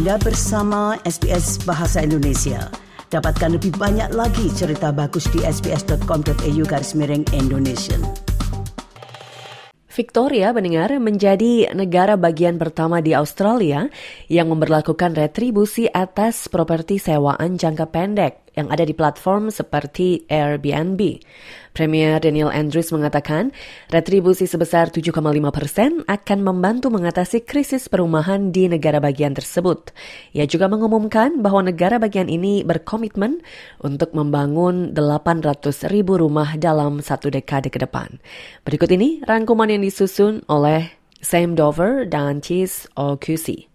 Anda bersama SBS Bahasa Indonesia. Dapatkan lebih banyak lagi cerita bagus di sbs.com.au garis miring Indonesia. Victoria mendengar menjadi negara bagian pertama di Australia yang memperlakukan retribusi atas properti sewaan jangka pendek yang ada di platform seperti Airbnb. Premier Daniel Andrews mengatakan retribusi sebesar 7,5 persen akan membantu mengatasi krisis perumahan di negara bagian tersebut. Ia juga mengumumkan bahwa negara bagian ini berkomitmen untuk membangun 800 ribu rumah dalam satu dekade ke depan. Berikut ini rangkuman yang disusun oleh Sam Dover dan Cheese O'Cusi.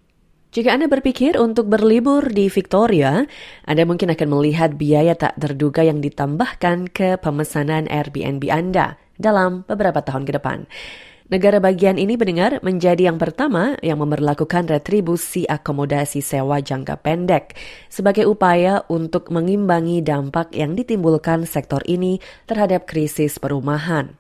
Jika Anda berpikir untuk berlibur di Victoria, Anda mungkin akan melihat biaya tak terduga yang ditambahkan ke pemesanan Airbnb Anda dalam beberapa tahun ke depan. Negara bagian ini mendengar menjadi yang pertama yang memperlakukan retribusi akomodasi sewa jangka pendek sebagai upaya untuk mengimbangi dampak yang ditimbulkan sektor ini terhadap krisis perumahan.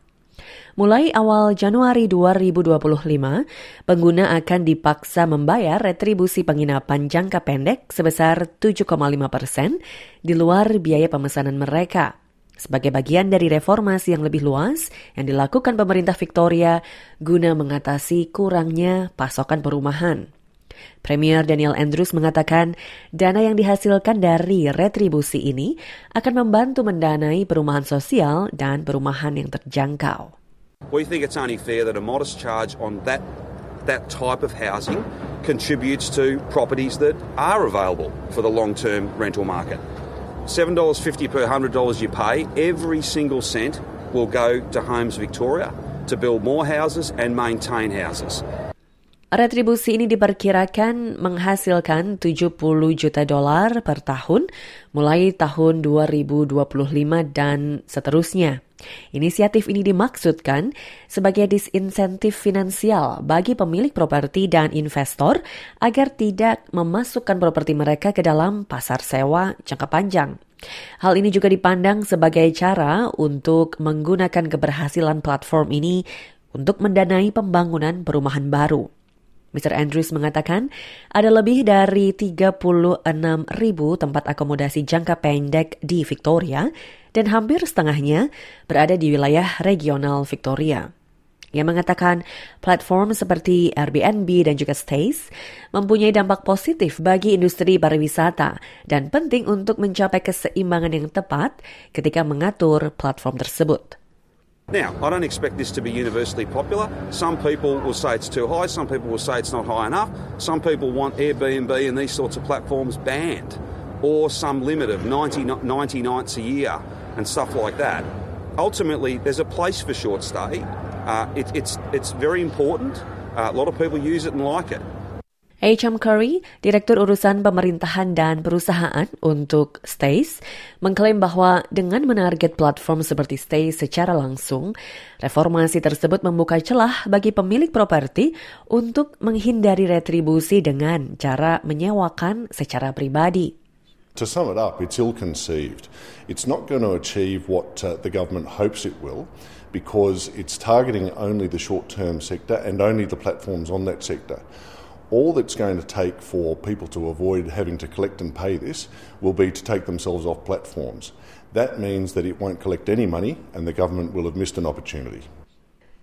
Mulai awal Januari 2025, pengguna akan dipaksa membayar retribusi penginapan jangka pendek sebesar 7,5 persen di luar biaya pemesanan mereka. Sebagai bagian dari reformasi yang lebih luas yang dilakukan pemerintah Victoria guna mengatasi kurangnya pasokan perumahan. Premier Daniel Andrews mengatakan dana yang dihasilkan dari retribusi ini akan membantu mendanai perumahan sosial dan perumahan yang terjangkau. We think it's only fair that a modest charge on that that type of housing contributes to properties that are available for the long-term rental market. $7.50 per $100 you pay, every single cent will go to Homes Victoria to build more houses and maintain houses. Retribusi ini diperkirakan menghasilkan 70 juta dolar per tahun mulai tahun 2025 dan seterusnya. Inisiatif ini dimaksudkan sebagai disinsentif finansial bagi pemilik properti dan investor agar tidak memasukkan properti mereka ke dalam pasar sewa jangka panjang. Hal ini juga dipandang sebagai cara untuk menggunakan keberhasilan platform ini untuk mendanai pembangunan perumahan baru. Mr. Andrews mengatakan ada lebih dari 36 ribu tempat akomodasi jangka pendek di Victoria dan hampir setengahnya berada di wilayah regional Victoria. Ia mengatakan platform seperti Airbnb dan juga Stays mempunyai dampak positif bagi industri pariwisata dan penting untuk mencapai keseimbangan yang tepat ketika mengatur platform tersebut. Now, I don't expect this to be universally popular. Some people will say it's too high, some people will say it's not high enough. Some people want Airbnb and these sorts of platforms banned or some limit of 90, 90 nights a year and stuff like that. Ultimately, there's a place for short stay. Uh, it, it's, it's very important. Uh, a lot of people use it and like it. H.M. Curry, Direktur Urusan Pemerintahan dan Perusahaan untuk Stace, mengklaim bahwa dengan menarget platform seperti Stace secara langsung, reformasi tersebut membuka celah bagi pemilik properti untuk menghindari retribusi dengan cara menyewakan secara pribadi. To sum it up, it's ill-conceived. It's not going to achieve what uh, the government hopes it will because it's targeting only the short-term sector and only the platforms on that sector. All that's going to take for people to avoid having to collect and pay this will be to take themselves off platforms. That means that it won't collect any money and the government will have missed an opportunity.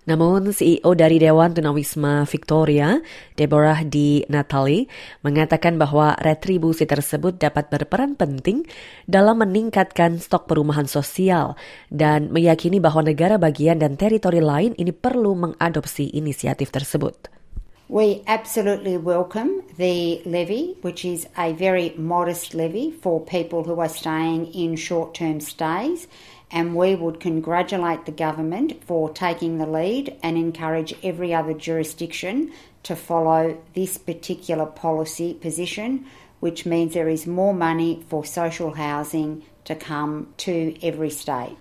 Namun CEO dari Dewan Tunawisma Victoria, Deborah D. Natali, mengatakan bahwa retribusi tersebut dapat berperan penting dalam meningkatkan stok perumahan sosial dan meyakini bahwa negara bagian dan teritori lain ini perlu mengadopsi inisiatif tersebut. We absolutely welcome the levy, which is a very modest levy for people who are staying in short term stays. And we would congratulate the government for taking the lead and encourage every other jurisdiction to follow this particular policy position, which means there is more money for social housing to come to every state.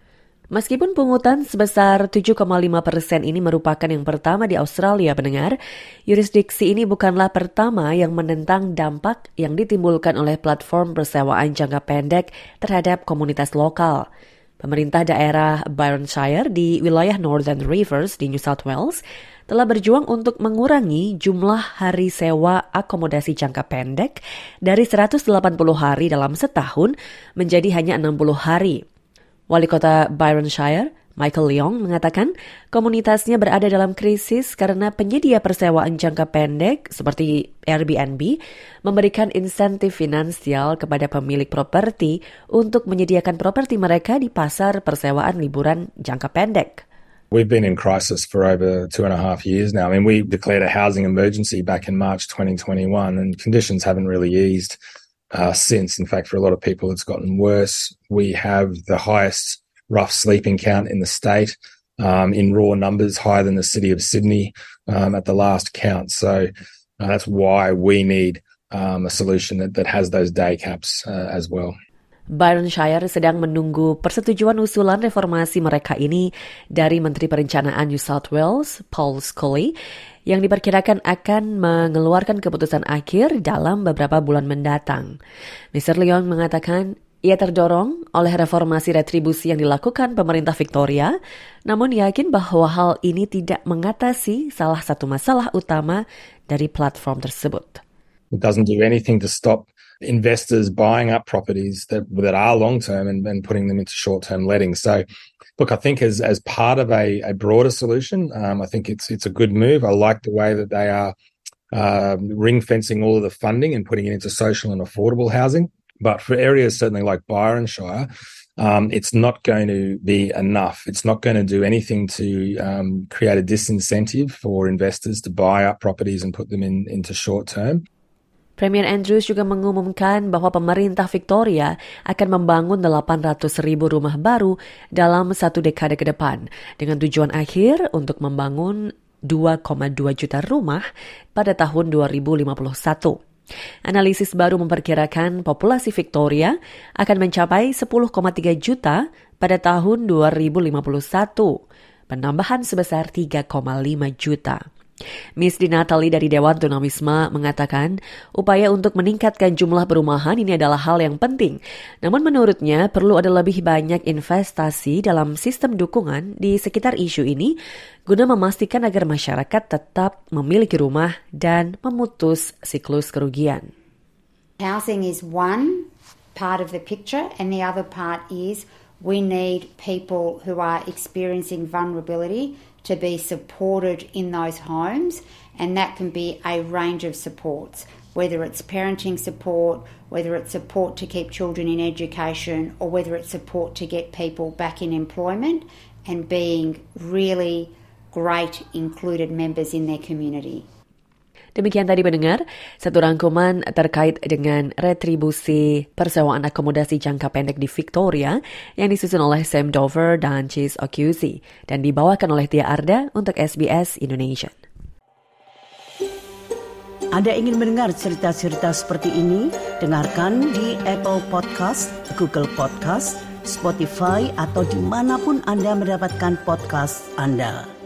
Meskipun pungutan sebesar 7,5 persen ini merupakan yang pertama di Australia pendengar, yurisdiksi ini bukanlah pertama yang menentang dampak yang ditimbulkan oleh platform persewaan jangka pendek terhadap komunitas lokal. Pemerintah daerah Byronshire di wilayah Northern Rivers di New South Wales telah berjuang untuk mengurangi jumlah hari sewa akomodasi jangka pendek dari 180 hari dalam setahun menjadi hanya 60 hari. Wali kota Byron Shire, Michael Leong mengatakan komunitasnya berada dalam krisis karena penyedia persewaan jangka pendek seperti Airbnb memberikan insentif finansial kepada pemilik properti untuk menyediakan properti mereka di pasar persewaan liburan jangka pendek. We've been in crisis for over two and a half years now. I mean, we declared a housing emergency back in March 2021 and conditions haven't really eased uh, since. In fact, for a lot of people, it's gotten worse. We have the highest rough sleeping count in the state um, in raw numbers, higher than the city of Sydney um, at the last count. So uh, that's why we need um, a solution that, that has those day caps uh, as well. Byron Shire sedang menunggu persetujuan usulan reformasi mereka ini dari Menteri Perencanaan New South Wales, Paul Scully, yang diperkirakan akan mengeluarkan keputusan akhir dalam beberapa bulan mendatang. Mr. Leon mengatakan ia terdorong oleh reformasi retribusi yang dilakukan pemerintah Victoria, namun yakin bahwa hal ini tidak mengatasi salah satu masalah utama dari platform tersebut. It doesn't do anything to stop investors buying up properties that that are long term and, and putting them into short term letting. So, look, I think as as part of a, a broader solution, um, I think it's it's a good move. I like the way that they are uh, ring fencing all of the funding and putting it into social and affordable housing. But for areas certainly like Byron Shire, um, it's not going to be enough. It's not going to do anything to um, create a disincentive for investors to buy up properties and put them in, into short term. Premier Andrews juga mengumumkan bahwa pemerintah Victoria akan membangun 800 ribu rumah baru dalam satu dekade ke depan dengan tujuan akhir untuk membangun 2,2 juta rumah pada tahun 2051. Analisis baru memperkirakan populasi Victoria akan mencapai 10,3 juta pada tahun 2051, penambahan sebesar 3,5 juta. Miss Dinatali dari Dewan Tunawisma mengatakan upaya untuk meningkatkan jumlah perumahan ini adalah hal yang penting. Namun menurutnya perlu ada lebih banyak investasi dalam sistem dukungan di sekitar isu ini guna memastikan agar masyarakat tetap memiliki rumah dan memutus siklus kerugian. Housing is one part of the picture and the other part is we need people who are experiencing vulnerability to be supported in those homes, and that can be a range of supports, whether it's parenting support, whether it's support to keep children in education, or whether it's support to get people back in employment and being really great included members in their community. Demikian tadi mendengar satu rangkuman terkait dengan retribusi persewaan akomodasi jangka pendek di Victoria yang disusun oleh Sam Dover dan Chase Ocusey dan dibawakan oleh Tia Arda untuk SBS Indonesia. Anda ingin mendengar cerita-cerita seperti ini? Dengarkan di Apple Podcast, Google Podcast, Spotify, atau di mana pun Anda mendapatkan podcast Anda.